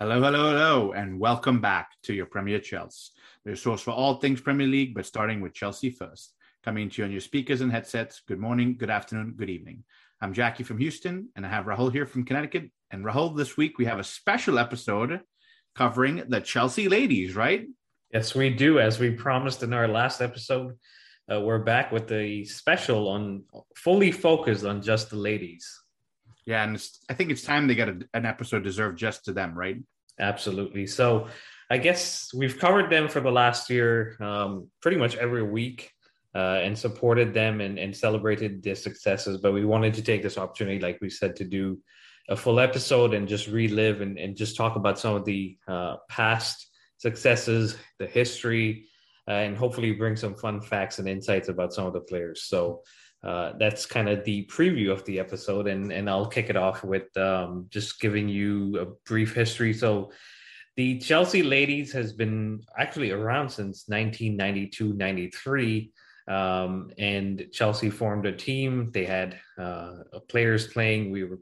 Hello, hello, hello, and welcome back to your Premier Chels, your source for all things Premier League, but starting with Chelsea first. Coming to you on your speakers and headsets. Good morning, good afternoon, good evening. I'm Jackie from Houston, and I have Rahul here from Connecticut. And Rahul, this week we have a special episode covering the Chelsea ladies, right? Yes, we do. As we promised in our last episode, uh, we're back with a special on fully focused on just the ladies. Yeah, and I think it's time they get a, an episode deserved just to them, right? Absolutely. So I guess we've covered them for the last year, um, pretty much every week, uh, and supported them and, and celebrated their successes. But we wanted to take this opportunity, like we said, to do a full episode and just relive and, and just talk about some of the uh, past successes, the history, uh, and hopefully bring some fun facts and insights about some of the players. So uh, that's kind of the preview of the episode, and and I'll kick it off with um, just giving you a brief history. So. The Chelsea ladies has been actually around since 1992 93. Um, and Chelsea formed a team. They had uh, players playing. We were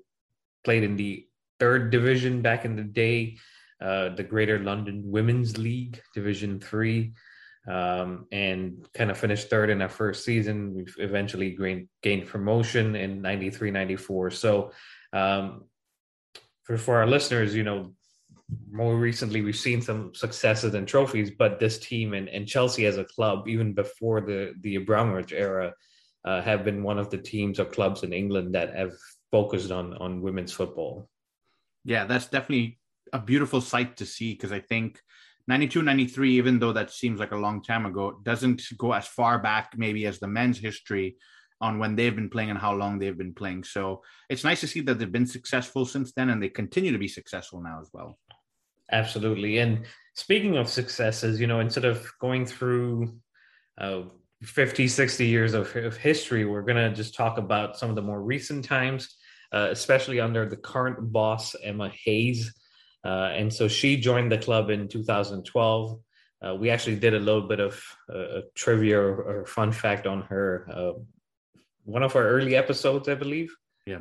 played in the third division back in the day, uh, the Greater London Women's League, Division Three um, and kind of finished third in our first season. We've eventually gained, gained promotion in 93, 94. So um, for, for our listeners, you know, more recently we've seen some successes and trophies, but this team and, and Chelsea as a club, even before the, the Abramovich era, uh, have been one of the teams or clubs in England that have focused on, on women's football. Yeah, that's definitely a beautiful sight to see because I think – 92 93 even though that seems like a long time ago doesn't go as far back maybe as the men's history on when they've been playing and how long they've been playing. So it's nice to see that they've been successful since then and they continue to be successful now as well. Absolutely. And speaking of successes you know instead of going through uh, 50 60 years of, of history we're going to just talk about some of the more recent times uh, especially under the current boss emma hayes uh, and so she joined the club in 2012. Uh, we actually did a little bit of uh, trivia or, or, fun fact on her. Uh, one of our early episodes, I believe. Yeah.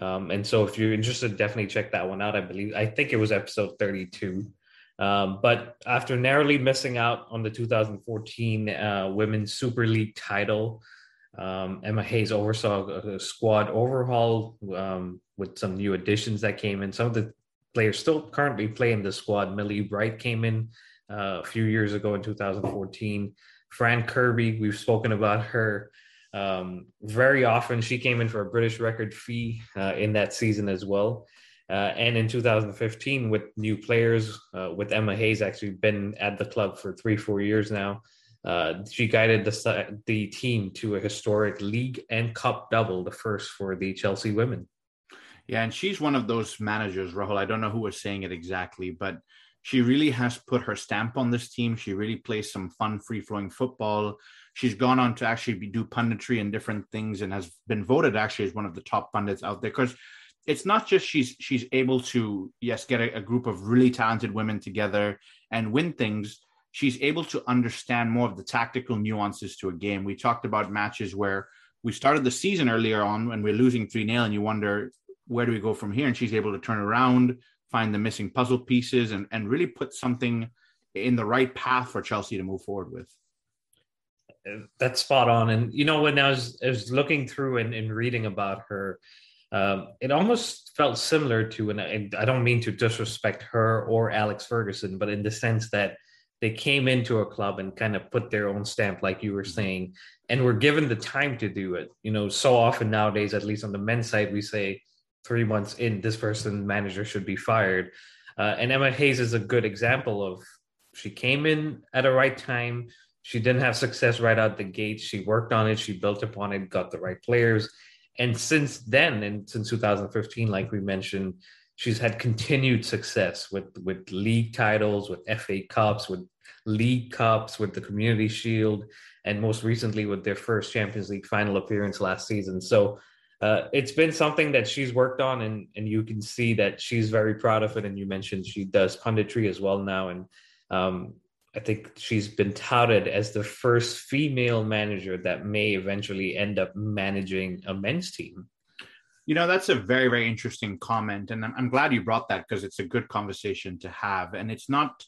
Um, and so if you're interested, definitely check that one out. I believe, I think it was episode 32. Um, but after narrowly missing out on the 2014 uh, Women's Super League title, um, Emma Hayes oversaw a, a squad overhaul um, with some new additions that came in. Some of the players still currently playing the squad. Millie Bright came in uh, a few years ago in 2014. Fran Kirby, we've spoken about her um, very often. She came in for a British record fee uh, in that season as well. Uh, and in 2015, with new players, uh, with Emma Hayes actually been at the club for three, four years now. Uh, she guided the the team to a historic league and cup double, the first for the Chelsea women. Yeah, and she's one of those managers, Rahul. I don't know who was saying it exactly, but she really has put her stamp on this team. She really plays some fun, free flowing football. She's gone on to actually do punditry and different things, and has been voted actually as one of the top pundits out there. Because it's not just she's she's able to yes get a, a group of really talented women together and win things. She's able to understand more of the tactical nuances to a game. We talked about matches where we started the season earlier on when we're losing 3 0, and you wonder where do we go from here? And she's able to turn around, find the missing puzzle pieces, and, and really put something in the right path for Chelsea to move forward with. That's spot on. And, you know, when I was, I was looking through and, and reading about her, um, it almost felt similar to, and I, I don't mean to disrespect her or Alex Ferguson, but in the sense that they came into a club and kind of put their own stamp, like you were mm-hmm. saying, and were given the time to do it. You know, so often nowadays, at least on the men's side, we say, three months in, this person manager should be fired. Uh, and Emma Hayes is a good example of she came in at a right time. She didn't have success right out the gate. She worked on it. She built upon it, got the right players. And since then, and since 2015, like we mentioned, she's had continued success with with league titles, with FA Cups, with League Cups, with the Community Shield, and most recently with their first Champions League final appearance last season. So uh, it's been something that she's worked on, and and you can see that she's very proud of it. And you mentioned she does punditry as well now, and um, I think she's been touted as the first female manager that may eventually end up managing a men's team. You know, that's a very, very interesting comment. And I'm, I'm glad you brought that because it's a good conversation to have. And it's not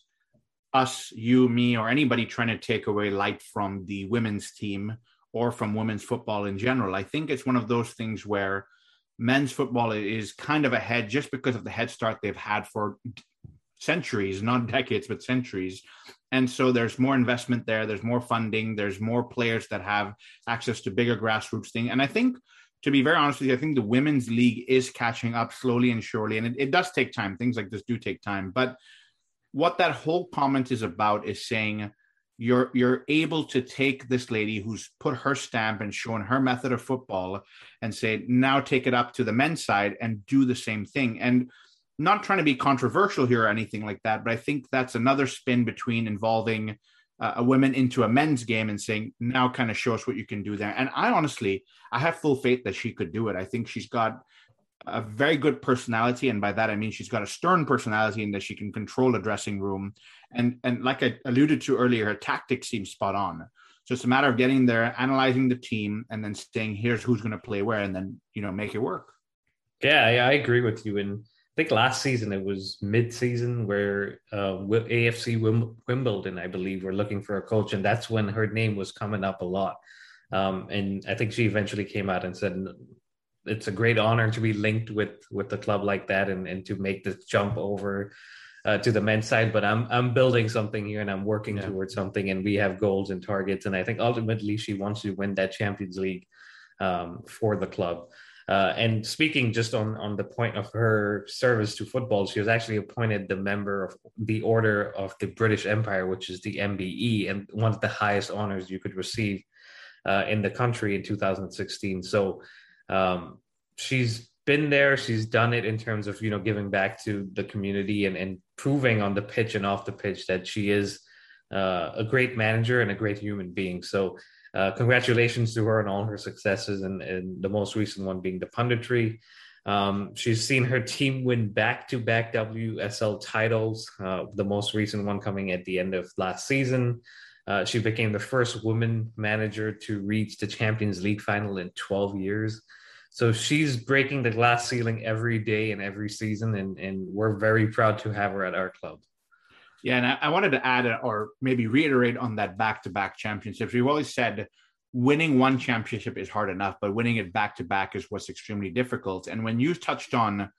us, you, me, or anybody trying to take away light from the women's team or from women's football in general. I think it's one of those things where men's football is kind of ahead just because of the head start they've had for centuries, not decades, but centuries. And so there's more investment there, there's more funding, there's more players that have access to bigger grassroots thing. And I think to be very honest with you, I think the women's league is catching up slowly and surely. And it, it does take time. Things like this do take time. But what that whole comment is about is saying you're you're able to take this lady who's put her stamp and shown her method of football and say now take it up to the men's side and do the same thing. And not trying to be controversial here or anything like that but i think that's another spin between involving uh, a women into a men's game and saying now kind of show us what you can do there. And i honestly i have full faith that she could do it. I think she's got a very good personality, and by that I mean she's got a stern personality in that she can control a dressing room. And and like I alluded to earlier, her tactics seem spot on. So it's a matter of getting there, analyzing the team, and then saying, "Here's who's going to play where," and then you know make it work. Yeah, I agree with you. And I think last season it was mid-season where uh, AFC Wimbledon, I believe, were looking for a coach, and that's when her name was coming up a lot. Um, and I think she eventually came out and said, it's a great honor to be linked with with the club like that and, and to make this jump over uh, to the men's side. But I'm I'm building something here and I'm working yeah. towards something, and we have goals and targets. And I think ultimately she wants to win that Champions League um, for the club. Uh, and speaking just on, on the point of her service to football, she was actually appointed the member of the Order of the British Empire, which is the MBE, and one of the highest honors you could receive uh, in the country in 2016. So um, she's been there. She's done it in terms of you know giving back to the community and, and proving on the pitch and off the pitch that she is uh, a great manager and a great human being. So uh, congratulations to her and all her successes and, and the most recent one being the punditry um, she's seen her team win back-to-back wsl titles uh, the most recent one coming at the end of last season. Uh, she became the first woman manager to reach the champions league final in 12 years so she's breaking the glass ceiling every day and every season, and, and we're very proud to have her at our club. Yeah, and I, I wanted to add uh, or maybe reiterate on that back to back championships. We've always said winning one championship is hard enough, but winning it back to back is what's extremely difficult. And when you touched on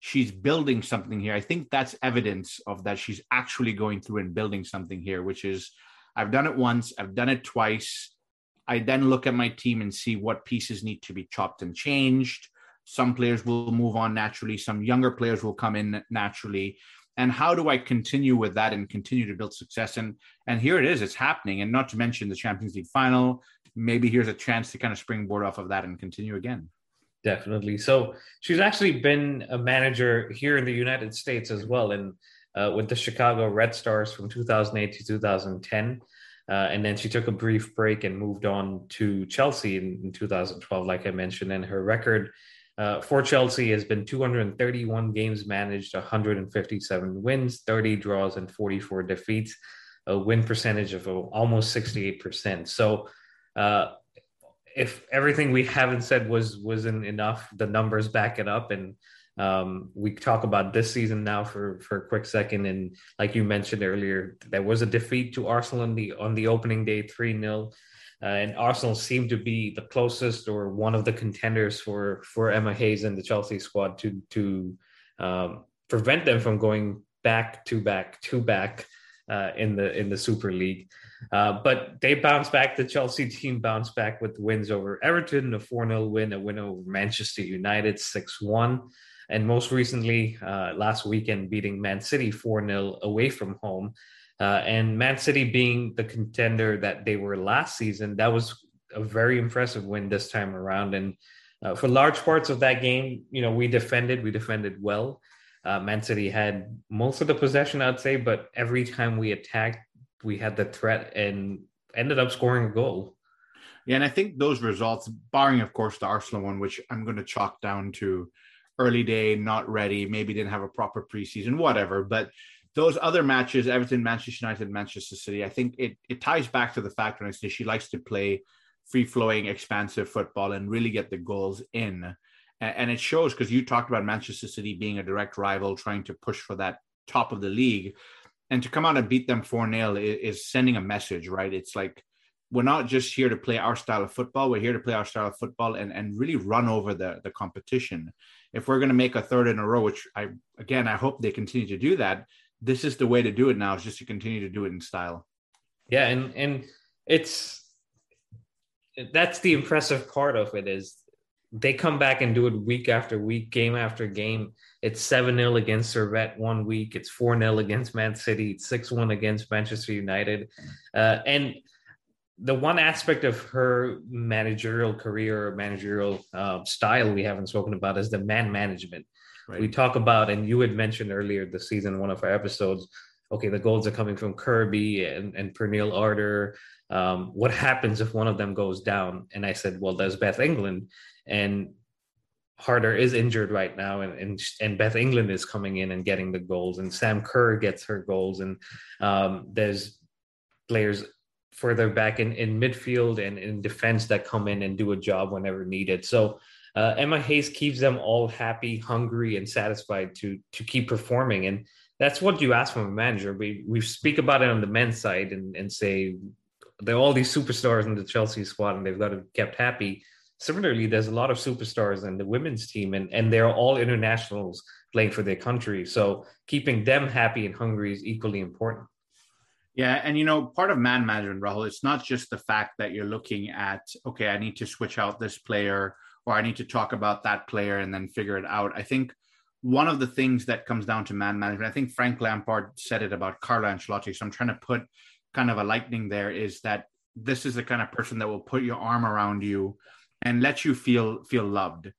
she's building something here, I think that's evidence of that she's actually going through and building something here, which is I've done it once, I've done it twice. I then look at my team and see what pieces need to be chopped and changed. Some players will move on naturally, some younger players will come in naturally. And how do I continue with that and continue to build success? And and here it is, it's happening. And not to mention the Champions League final. Maybe here's a chance to kind of springboard off of that and continue again. Definitely. So she's actually been a manager here in the United States as well, and uh, with the Chicago Red Stars from 2008 to 2010. Uh, and then she took a brief break and moved on to Chelsea in, in 2012, like I mentioned. And her record uh, for Chelsea has been 231 games managed, 157 wins, 30 draws, and 44 defeats, a win percentage of almost 68%. So, uh, if everything we haven't said was wasn't enough, the numbers back it up, and um, we talk about this season now for for a quick second, and like you mentioned earlier, there was a defeat to Arsenal on the on the opening day, three 0 uh, and Arsenal seemed to be the closest or one of the contenders for for Emma Hayes and the Chelsea squad to to um, prevent them from going back to back to back uh, in the in the Super League. Uh, but they bounced back. The Chelsea team bounced back with wins over Everton, a 4 0 win, a win over Manchester United 6 1 and most recently uh, last weekend beating Man City 4 0 away from home. Uh, and Man City being the contender that they were last season, that was a very impressive win this time around. And uh, for large parts of that game, you know, we defended, we defended well. Uh, Man City had most of the possession, I'd say, but every time we attacked, we had the threat and ended up scoring a goal. Yeah, and I think those results, barring of course the Arsenal one, which I'm going to chalk down to early day, not ready, maybe didn't have a proper preseason, whatever. But those other matches, Everton, Manchester United, Manchester City, I think it, it ties back to the fact when I say she likes to play free flowing, expansive football and really get the goals in. and it shows because you talked about Manchester City being a direct rival, trying to push for that top of the league, and to come out and beat them four 0 is sending a message, right? It's like we're not just here to play our style of football. We're here to play our style of football and, and really run over the, the competition. If we're going to make a third in a row, which I, again, I hope they continue to do that, this is the way to do it now is just to continue to do it in style. Yeah. And, and it's, that's the impressive part of it is they come back and do it week after week, game after game. It's 7 0 against Servette one week. It's 4 0 against Man City. It's 6 1 against Manchester United. Uh, and the one aspect of her managerial career or managerial uh, style we haven't spoken about is the man management. Right. We talk about, and you had mentioned earlier this season, one of our episodes. Okay, the goals are coming from Kirby and, and Pernille Harder. Um, what happens if one of them goes down? And I said, well, there's Beth England, and Harder is injured right now, and, and and Beth England is coming in and getting the goals, and Sam Kerr gets her goals, and um, there's players further back in, in midfield and in defense that come in and do a job whenever needed. So uh, Emma Hayes keeps them all happy, hungry, and satisfied to to keep performing. And that's what you ask from a manager. We we speak about it on the men's side and, and say there are all these superstars in the Chelsea squad and they've got to be kept happy. Similarly, there's a lot of superstars in the women's team and, and they're all internationals playing for their country. So keeping them happy and hungry is equally important. Yeah, and you know, part of man management, Rahul, it's not just the fact that you're looking at, okay, I need to switch out this player or I need to talk about that player and then figure it out. I think one of the things that comes down to man management, I think Frank Lampard said it about Carlo Ancelotti. So I'm trying to put kind of a lightning there is that this is the kind of person that will put your arm around you and let you feel feel loved.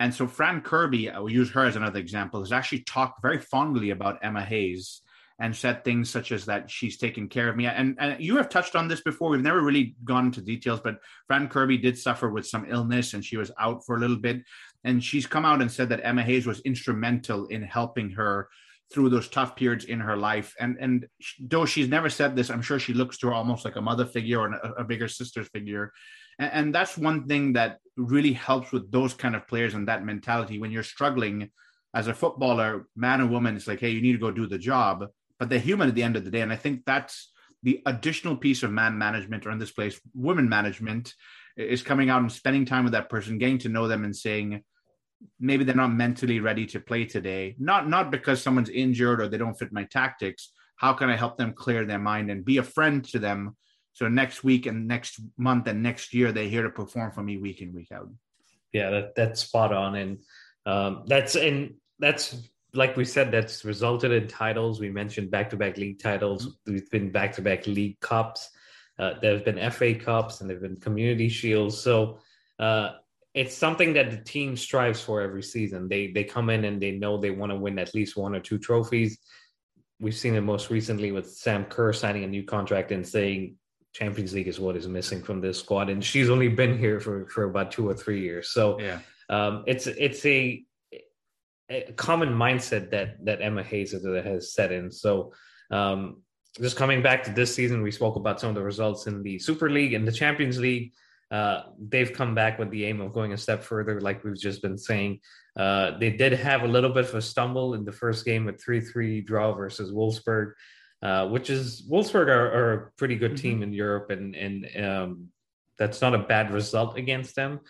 And so Fran Kirby, I will use her as another example, has actually talked very fondly about Emma Hayes and said things such as that she's taken care of me. And, and you have touched on this before. We've never really gone into details, but Fran Kirby did suffer with some illness and she was out for a little bit. And she's come out and said that Emma Hayes was instrumental in helping her through those tough periods in her life. And and though she's never said this, I'm sure she looks to her almost like a mother figure or a, a bigger sister figure. And, and that's one thing that really helps with those kind of players and that mentality when you're struggling as a footballer, man or woman, it's like, hey, you need to go do the job but they're human at the end of the day. And I think that's the additional piece of man management, or in this place, women management, is coming out and spending time with that person, getting to know them, and saying maybe they're not mentally ready to play today. Not not because someone's injured or they don't fit my tactics. How can I help them clear their mind and be a friend to them? So next week and next month and next year, they're here to perform for me week in week out. Yeah, that, that's spot on, and um, that's and that's like we said, that's resulted in titles. We mentioned back to back league titles. Mm-hmm. We've been back to back league cups. Uh, there have been FA Cups and there have been community shields. So uh, it's something that the team strives for every season. They they come in and they know they want to win at least one or two trophies. We've seen it most recently with Sam Kerr signing a new contract and saying Champions League is what is missing from this squad, and she's only been here for for about two or three years. So yeah. Um, it's it's a a common mindset that that Emma Hayes has set in. So um, just coming back to this season, we spoke about some of the results in the Super League and the Champions League. Uh, they've come back with the aim of going a step further, like we've just been saying. Uh, they did have a little bit of a stumble in the first game with 3 3 draw versus Wolfsburg, uh, which is Wolfsburg are, are, a pretty good mm-hmm. team in Europe, and, and um, that's not a bad result against them.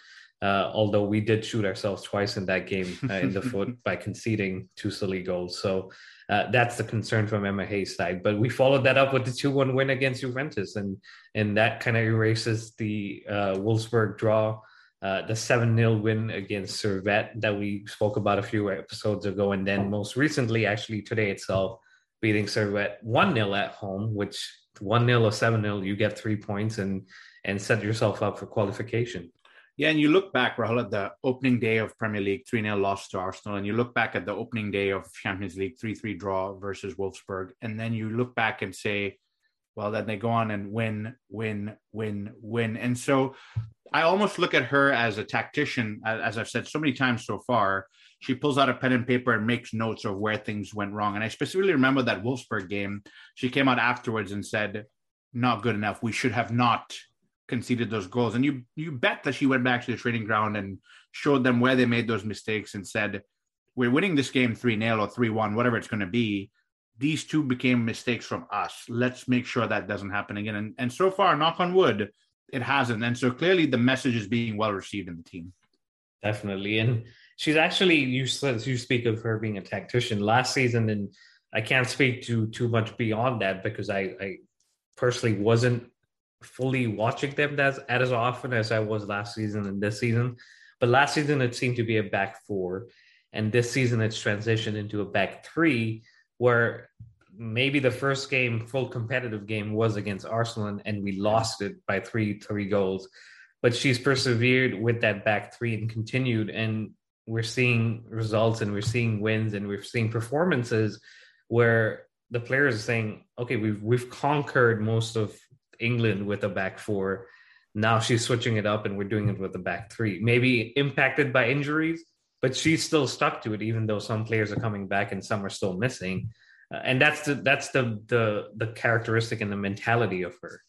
Uh, although we did shoot ourselves twice in that game uh, in the foot by conceding two silly goals. So uh, that's the concern from Emma Hayes' side. But we followed that up with the 2 1 win against Juventus, and, and that kind of erases the uh, Wolfsburg draw. Uh, the 7 0 win against Servette that we spoke about a few episodes ago. And then most recently, actually today itself, beating Servette 1 0 at home, which 1 0 or 7 0, you get three points and, and set yourself up for qualification. Yeah, and you look back, Rahul, at the opening day of Premier League, 3 0 loss to Arsenal, and you look back at the opening day of Champions League, 3 3 draw versus Wolfsburg, and then you look back and say, well, then they go on and win, win, win, win. And so I almost look at her as a tactician, as I've said so many times so far. She pulls out a pen and paper and makes notes of where things went wrong. And I specifically remember that Wolfsburg game. She came out afterwards and said, not good enough. We should have not conceded those goals. And you you bet that she went back to the training ground and showed them where they made those mistakes and said, We're winning this game 3 0 or 3 1, whatever it's going to be. These two became mistakes from us. Let's make sure that doesn't happen again. And, and so far, knock on wood, it hasn't. And so clearly the message is being well received in the team. Definitely. And she's actually, you, you speak of her being a tactician last season, and I can't speak to too much beyond that because I, I personally wasn't fully watching them as, as often as I was last season and this season. But last season, it seemed to be a back four. And this season, it's transitioned into a back three, where maybe the first game, full competitive game, was against Arsenal, and we lost it by three three goals. But she's persevered with that back three and continued, and we're seeing results, and we're seeing wins, and we're seeing performances where the players are saying, "Okay, we've we've conquered most of England with a back four. Now she's switching it up and we're doing it with a back three. Maybe impacted by injuries, but she's still stuck to it, even though some players are coming back and some are still missing. Uh, and that's the that's the the the characteristic and the mentality of her.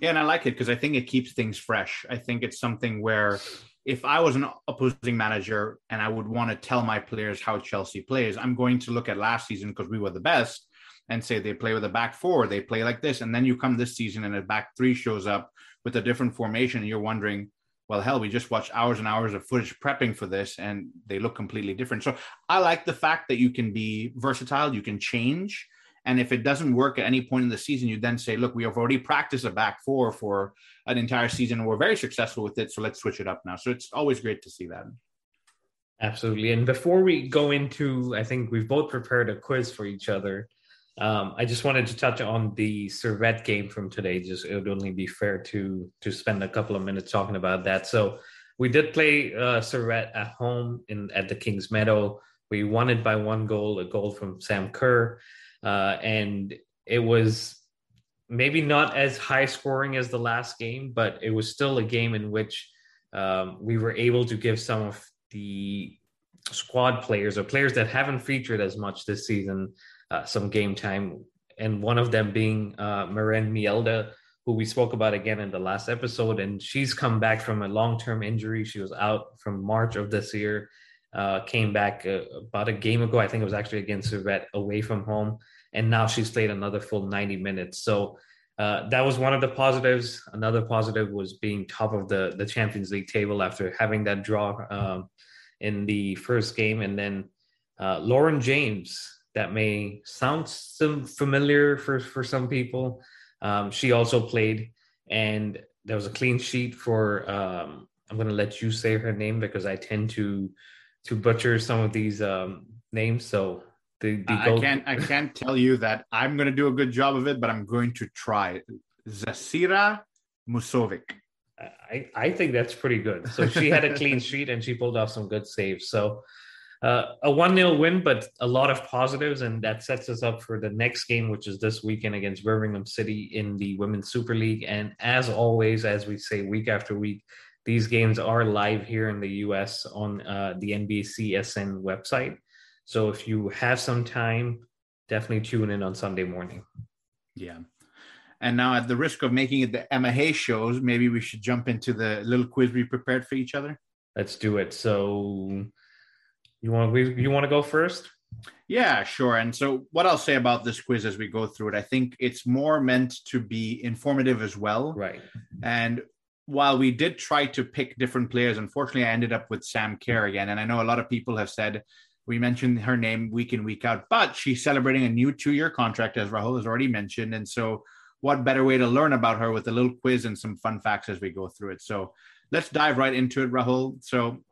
Yeah, and I like it because I think it keeps things fresh. I think it's something where if I was an opposing manager and I would want to tell my players how Chelsea plays, I'm going to look at last season because we were the best and say they play with a back four, they play like this. And then you come this season and a back three shows up with a different formation. And you're wondering, well, hell, we just watched hours and hours of footage prepping for this and they look completely different. So I like the fact that you can be versatile, you can change. And if it doesn't work at any point in the season, you then say, look, we have already practiced a back four for an entire season and we're very successful with it. So let's switch it up now. So it's always great to see that. Absolutely. And before we go into, I think we've both prepared a quiz for each other. Um, I just wanted to touch on the Servette game from today. Just it would only be fair to to spend a couple of minutes talking about that. So we did play uh, Servette at home in at the Kingsmeadow. We won it by one goal, a goal from Sam Kerr, uh, and it was maybe not as high scoring as the last game, but it was still a game in which um, we were able to give some of the squad players or players that haven't featured as much this season uh, some game time, and one of them being uh, Maren Mjelde, who we spoke about again in the last episode. And she's come back from a long term injury. She was out from March of this year, uh, came back uh, about a game ago. I think it was actually against Servette away from home. And now she's played another full 90 minutes. So uh, that was one of the positives. Another positive was being top of the, the Champions League table after having that draw um, in the first game. And then uh, Lauren James, that may sound some familiar for for some people. Um, she also played, and there was a clean sheet for. Um, I'm going to let you say her name because I tend to to butcher some of these um, names. So the, the I can't I can't tell you that I'm going to do a good job of it, but I'm going to try. Zecira Musovic. I, I think that's pretty good. So she had a clean sheet and she pulled off some good saves. So uh, a 1 0 win, but a lot of positives. And that sets us up for the next game, which is this weekend against Birmingham City in the Women's Super League. And as always, as we say week after week, these games are live here in the US on uh, the NBCSN website. So if you have some time, definitely tune in on Sunday morning. Yeah. And now, at the risk of making it the Emma Hayes shows, maybe we should jump into the little quiz we prepared for each other. Let's do it. So, you want you want to go first? Yeah, sure. And so, what I'll say about this quiz as we go through it, I think it's more meant to be informative as well. Right. And while we did try to pick different players, unfortunately, I ended up with Sam Kerr again. And I know a lot of people have said we mentioned her name week in, week out, but she's celebrating a new two year contract, as Rahul has already mentioned. And so, what better way to learn about her with a little quiz and some fun facts as we go through it? So, let's dive right into it, Rahul. So,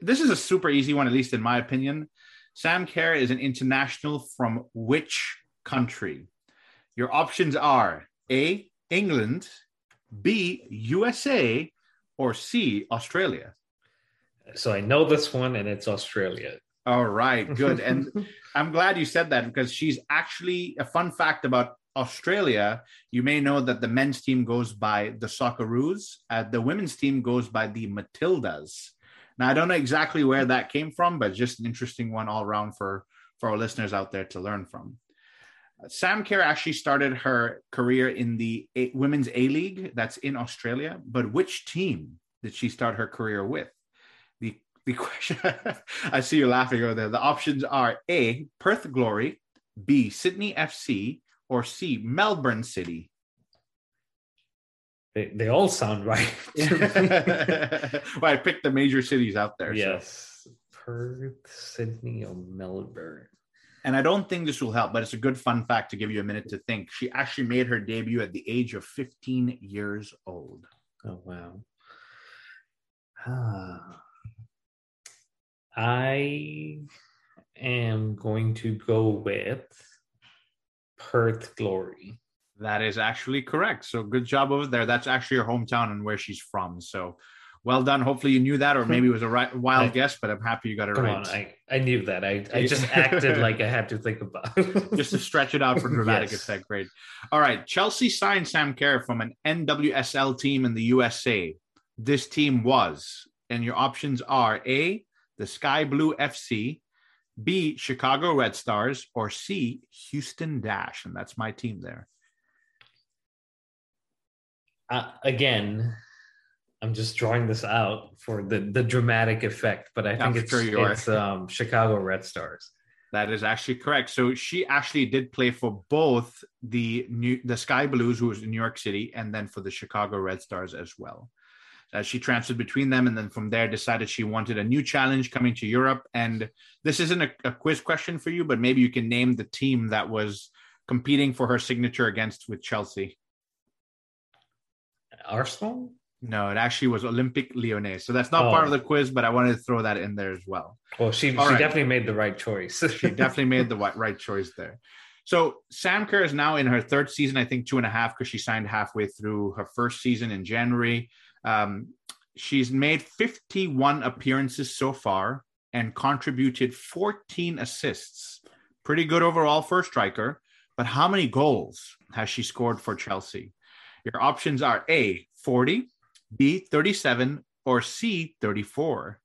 this is a super easy one, at least in my opinion. Sam Kerr is an international from which country? Your options are A, England, B, USA, or C, Australia. So I know this one, and it's Australia. All right, good. and I'm glad you said that because she's actually a fun fact about Australia. You may know that the men's team goes by the Socceroos, uh, the women's team goes by the Matildas. Now, I don't know exactly where that came from, but just an interesting one all around for, for our listeners out there to learn from. Sam Kerr actually started her career in the A- Women's A League, that's in Australia. But which team did she start her career with? The the question I see you laughing over there. The options are A. Perth Glory, B. Sydney FC, or C. Melbourne City. They, they all sound right. well, I picked the major cities out there. yes. So. Perth, Sydney, or Melbourne. And I don't think this will help, but it's a good fun fact to give you a minute to think. She actually made her debut at the age of 15 years old. Oh, wow. Ah. I am going to go with Perth Glory. That is actually correct. So good job over there. That's actually her hometown and where she's from. So well done. Hopefully you knew that, or maybe it was a right, wild I, guess, but I'm happy you got it come right. On, I, I knew that. I, I just acted like I had to think about it. just to stretch it out for dramatic Yes. effect. Great. All right. Chelsea signed Sam Kerr from an NWSL team in the USA. This team was, and your options are A, the Sky Blue FC, B, Chicago Red Stars, or C, Houston Dash. And that's my team there. Uh, again, I'm just drawing this out for the the dramatic effect, but I think it's, sure it's um, Chicago Red Stars. That is actually correct. So she actually did play for both the new the Sky Blues, who was in New York City, and then for the Chicago Red Stars as well. Uh, she transferred between them, and then from there decided she wanted a new challenge coming to Europe. And this isn't a, a quiz question for you, but maybe you can name the team that was competing for her signature against with Chelsea. Arsenal? No, it actually was Olympique Lyonnais. So that's not Oh. part of the quiz, but I wanted to throw that in there as well. Well, she All she right. definitely made the right choice. she definitely made the right, right choice there. So Sam Kerr is now in her third season, I think two and a half, because she signed halfway through her first season in January. Um, she's made 51 appearances so far and contributed 14 assists. Pretty good overall for a striker. But how many goals has she scored for Chelsea? Your options are A, 40, B, 37, or C, 34.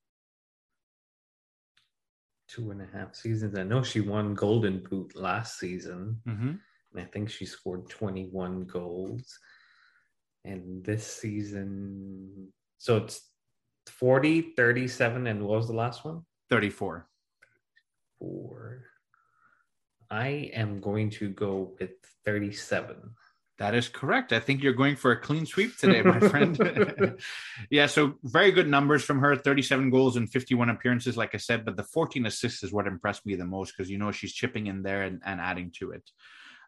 Two and a half seasons. I know she won Golden Boot last season. Mhm. And I think she scored 21 goals. And this season, so it's 40, 37, and what was the last one? 34. Four. I am going to go with 37. That is correct. I think you're going for a clean sweep today, my friend. yeah, so very good numbers from her 37 goals and 51 appearances, like I said, but the 14 assists is what impressed me the most because you know she's chipping in there and, and adding to it.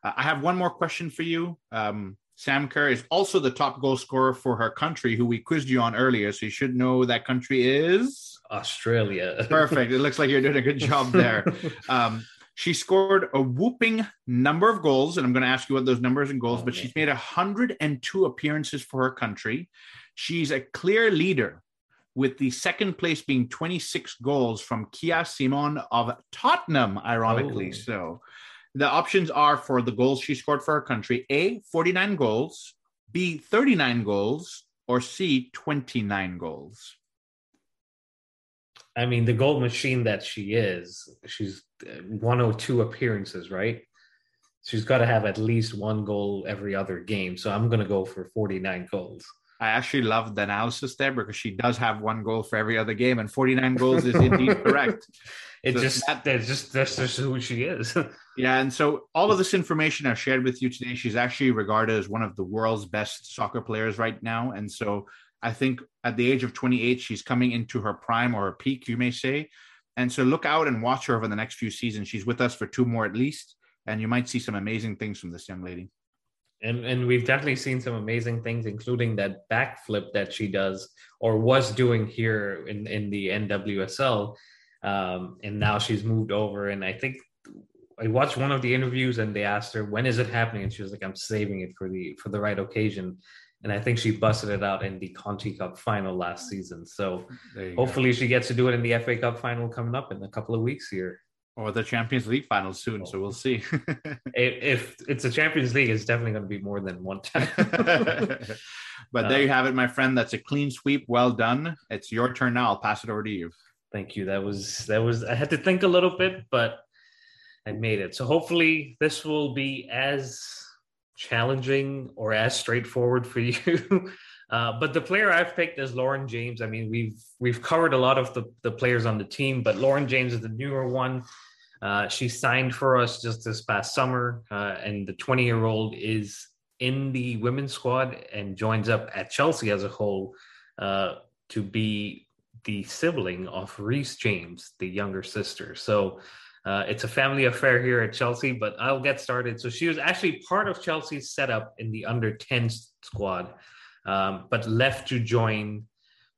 Uh, I have one more question for you. Um, Sam Kerr is also the top goal scorer for her country, who we quizzed you on earlier. So you should know that country is Australia. perfect. it looks like you're doing a good job there. Um, she scored a whooping number of goals, and I'm going to ask you what those numbers and goals. Oh, but she's made 102 appearances for her country. She's a clear leader, with the second place being 26 goals from Kyah Simon of Tottenham. Ironically, Oh. so the options are for the goals she scored for her country: A, 49 goals; B, 39 goals; or C, 29 goals. I mean, the goal machine that she is, she's 102 appearances, right? She's got to have at least one goal every other game. So I'm going to go for 49 goals. I actually love the analysis there because she does have one goal for every other game, and 49 goals is indeed correct. It So just that- that's just that's just who she is. Yeah, and so all of this information I've shared with you today, she's actually regarded as one of the world's best soccer players right now. And so I think at the age of 28, she's coming into her prime or her peak, you may say. And so look out and watch her over the next few seasons. She's with us for two more at least, and you might see some amazing things from this young lady. and and we've definitely seen some amazing things, including that backflip that she does or was doing here in in the NWSL. Um, and now she's moved over, and I think I watched one of the interviews, and they asked her when is it happening, and she was like, "I'm saving it for the for the right occasion." And I think she busted it out in the Conti Cup final last season. So you go. hopefully she gets to do it in the FA Cup final coming up in a couple of weeks here. Or the Champions League final soon. So we'll see. If, if it's a Champions League, it's definitely going to be more than one time. but there you have it, my friend. That's a clean sweep. Well done. It's your turn now. I'll pass it over to you. Thank you. That was that was. I had to think a little bit, but I made it. So hopefully this will be as challenging or as straightforward for you. Uh, but the player I've picked is Lauren James. I mean, we've we've covered a lot of the, the players on the team, but Lauren James is the newer one. Uh, she signed for us just this past summer, uh, and the 20 year old is in the women's squad and joins up at Chelsea as a whole uh, to be the sibling of Reece James, the younger sister. So uh, it's a family affair here at Chelsea, but I'll get started. So she was actually part of Chelsea's setup in the under 10 squad, um, but left to join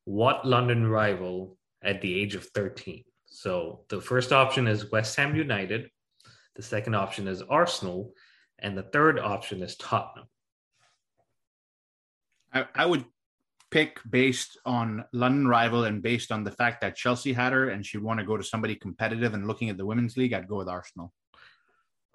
what London rival at the age of 13? So the first option is West Ham United, the second option is Arsenal, and the third option is Tottenham. I, I would pick based on London rival and based on the fact that Chelsea had her and she'd want to go to somebody competitive and looking at the women's league, I'd go with Arsenal.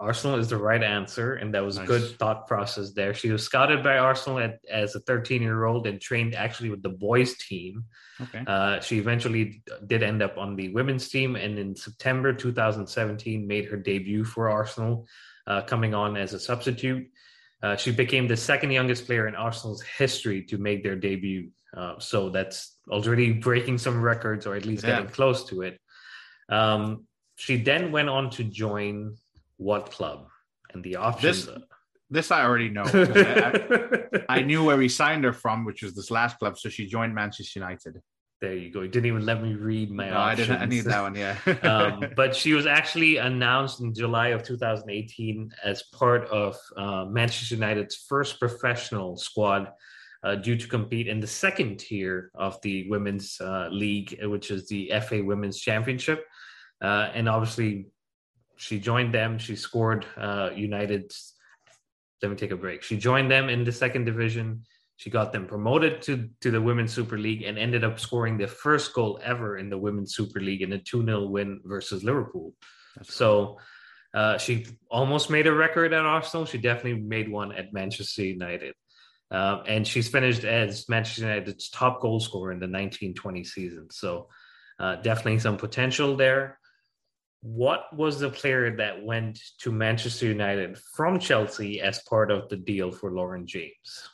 Arsenal is the right answer, and that was nice. good thought process there. She was scouted by Arsenal at, as a 13 year old and trained actually with the boys team. Okay. Uh, she eventually did end up on the women's team, and in September 2017 made her debut for Arsenal, uh, coming on as a substitute. Uh, she became the second youngest player in Arsenal's history to make their debut. Uh, so that's already breaking some records, or at least yeah. getting close to it. Um, she then went on to join what club? And the options. This, this I already know. I, I, knew where we signed her from, which was this last club. So she joined Manchester United. There you go. You didn't even let me read my no, options. I didn't. I need that one. Yeah. um, but she was actually announced in July of 2018 as part of uh, Manchester United's first professional squad, uh, due to compete in the second tier of the women's uh, league, which is the FA Women's Championship. Uh, and obviously, she joined them. She scored uh, United. Let me take a break. She joined them in the second division. She got them promoted to, to the Women's Super League and ended up scoring the first goal ever in the Women's Super League in a 2 0 win versus Liverpool. That's so uh, she almost made a record at Arsenal. She definitely made one at Manchester United. Uh, and she's finished as Manchester United's top goal scorer in the 1920 season. So uh, definitely some potential there what was the player that went to Manchester United from Chelsea as part of the deal for Lauren James?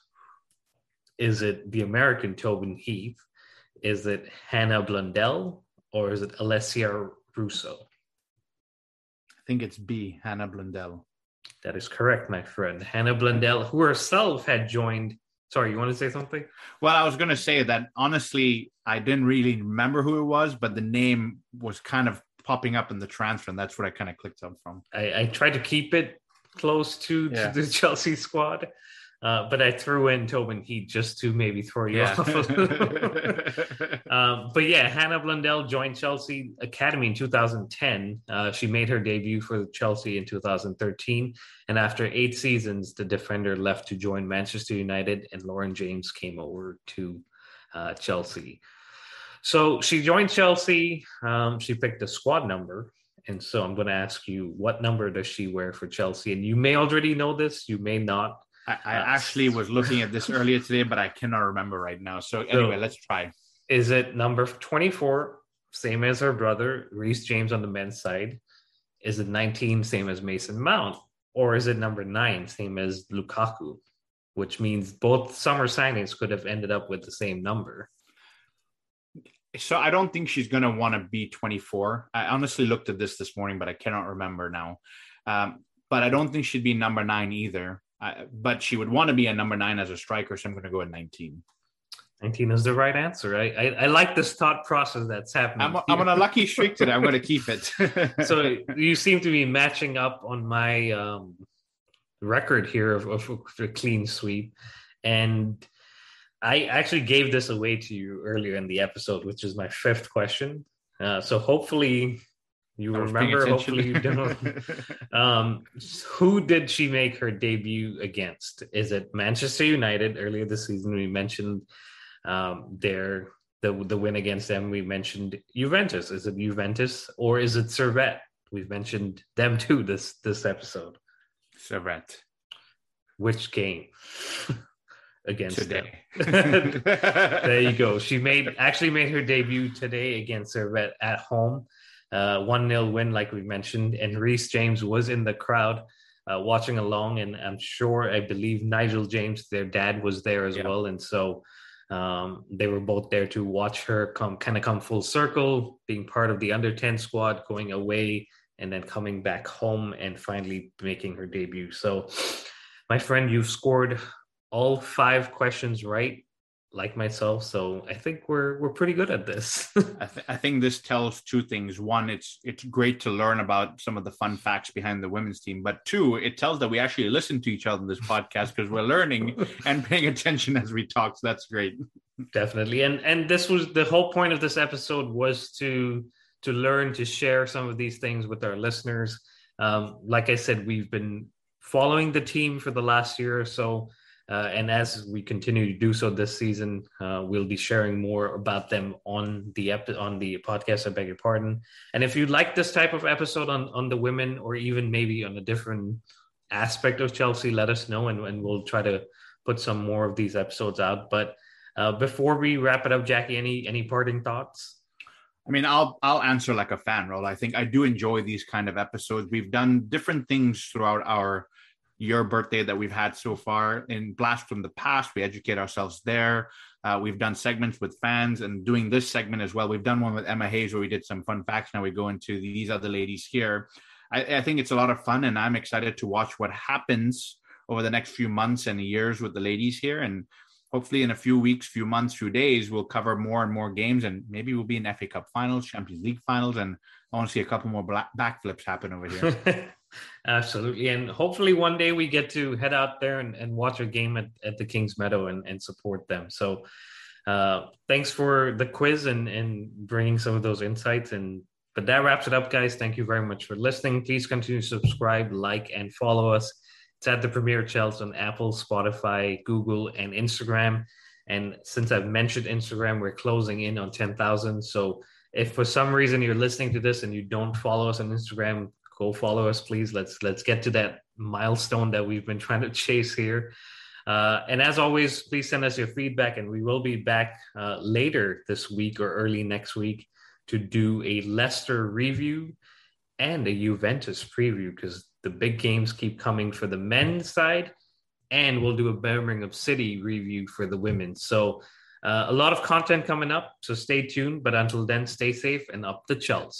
Is it the American Tobin Heath? Is it Hannah Blundell? Or is it Alessia Russo? I think it's B, Hannah Blundell. That is correct, my friend. Hannah Blundell, who herself had joined. Sorry, you want to say something? Well, I was going to say that honestly, I didn't really remember who it was, but the name was kind of popping up in the transfer, and that's what I kind of clicked up from. I, I tried to keep it close to, yeah. to the Chelsea squad, uh, but I threw in Tobin Heath just to maybe throw you yeah. off. um, but yeah, Hannah Blundell joined Chelsea Academy in 2010. Uh, she made her debut for Chelsea in 2013, and after eight seasons, the defender left to join Manchester United, and Lauren James came over to uh, Chelsea. So she joined Chelsea. Um, she picked a squad number. And so I'm going to ask you, what number does she wear for Chelsea? And you may already know this, you may not. I, I uh, actually was looking at this earlier today, but I cannot remember right now. So anyway, so let's try. Is it number 24, same as her brother, Reece James on the men's side? Is it 19, same as Mason Mount? Or is it number nine, same as Lukaku? Which means both summer signings could have ended up with the same number so I don't think she's going to want to be 24. I honestly looked at this this morning, but I cannot remember now. Um, but I don't think she'd be number nine either. I, but she would want to be a number nine as a striker, so I'm going to go at 19. 19 is the right answer. I, I, I like this thought process that's happening. I'm, I'm on a lucky streak today. I'm going to keep it. so you seem to be matching up on my um, record here of, of a clean sweep. And I actually gave this away to you earlier in the episode, which is my fifth question. Uh, so hopefully you remember. Hopefully you don't. um, who did she make her debut against? Is it Manchester United? Earlier this season, we mentioned um, their the the win against them. We mentioned Juventus. Is it Juventus or is it Servette? We've mentioned them too this this episode. Servette. Which game? against today. there you go. She made actually made her debut today against Servette at home. Uh, 1 0 win, like we mentioned. And Reece James was in the crowd uh, watching along. And I'm sure, I believe Nigel James, their dad, was there as yeah. well. And so um, they were both there to watch her come kind of come full circle, being part of the under 10 squad, going away and then coming back home and finally making her debut. So, my friend, you've scored all five questions right like myself. So I think we're we're pretty good at this. I, th- I, think this tells two things. One, it's it's great to learn about some of the fun facts behind the women's team. But two, it tells that we actually listen to each other in this podcast because we're learning and paying attention as we talk. So that's great. Definitely, and and this was the whole point of this episode was to to learn to share some of these things with our listeners. Um, like I said, we've been following the team for the last year or so uh, and as we continue to do so this season, uh, we'll be sharing more about them on the ep- on the podcast. I beg your pardon. And if you'd like this type of episode on on the women, or even maybe on a different aspect of Chelsea, let us know, and, and we'll try to put some more of these episodes out. But uh, before we wrap it up, Jackie, any any parting thoughts? I mean, I'll I'll answer like a fan role. I think I do enjoy these kind of episodes. We've done different things throughout our your birthday that we've had so far. In Blast from the Past, we educate ourselves there. Uh, we've done segments with fans and doing this segment as well. We've done one with Emma Hayes where we did some fun facts. Now we go into these other ladies here. I, I think it's a lot of fun, and I'm excited to watch what happens over the next few months and years with the ladies here. And hopefully, in a few weeks, few months, few days, we'll cover more and more games, and maybe we'll be in FA Cup finals, Champions League finals, and I want to see a couple more backflips happen over here. Absolutely. And hopefully one day we get to head out there and, and watch a game at, at the Kingsmeadow and, and support them. So uh, thanks for the quiz and, and bringing some of those insights. And but that wraps it up, guys. Thank you very much for listening. Please continue to subscribe, like, and follow us. It's at the Premier Chels on Apple, Spotify, Google, and Instagram. And since I've mentioned Instagram, we're closing in on 10,000. So if for some reason you're listening to this and you don't follow us on Instagram, go follow us, please. Let's let's get to that milestone that we've been trying to chase here. Uh, and as always, please send us your feedback, and we will be back uh, later this week or early next week to do a Leicester review and a Juventus preview because the big games keep coming for the men's side, and we'll do a Birmingham City review for the women. So uh, a lot of content coming up, so stay tuned. But until then, stay safe and up the Chels.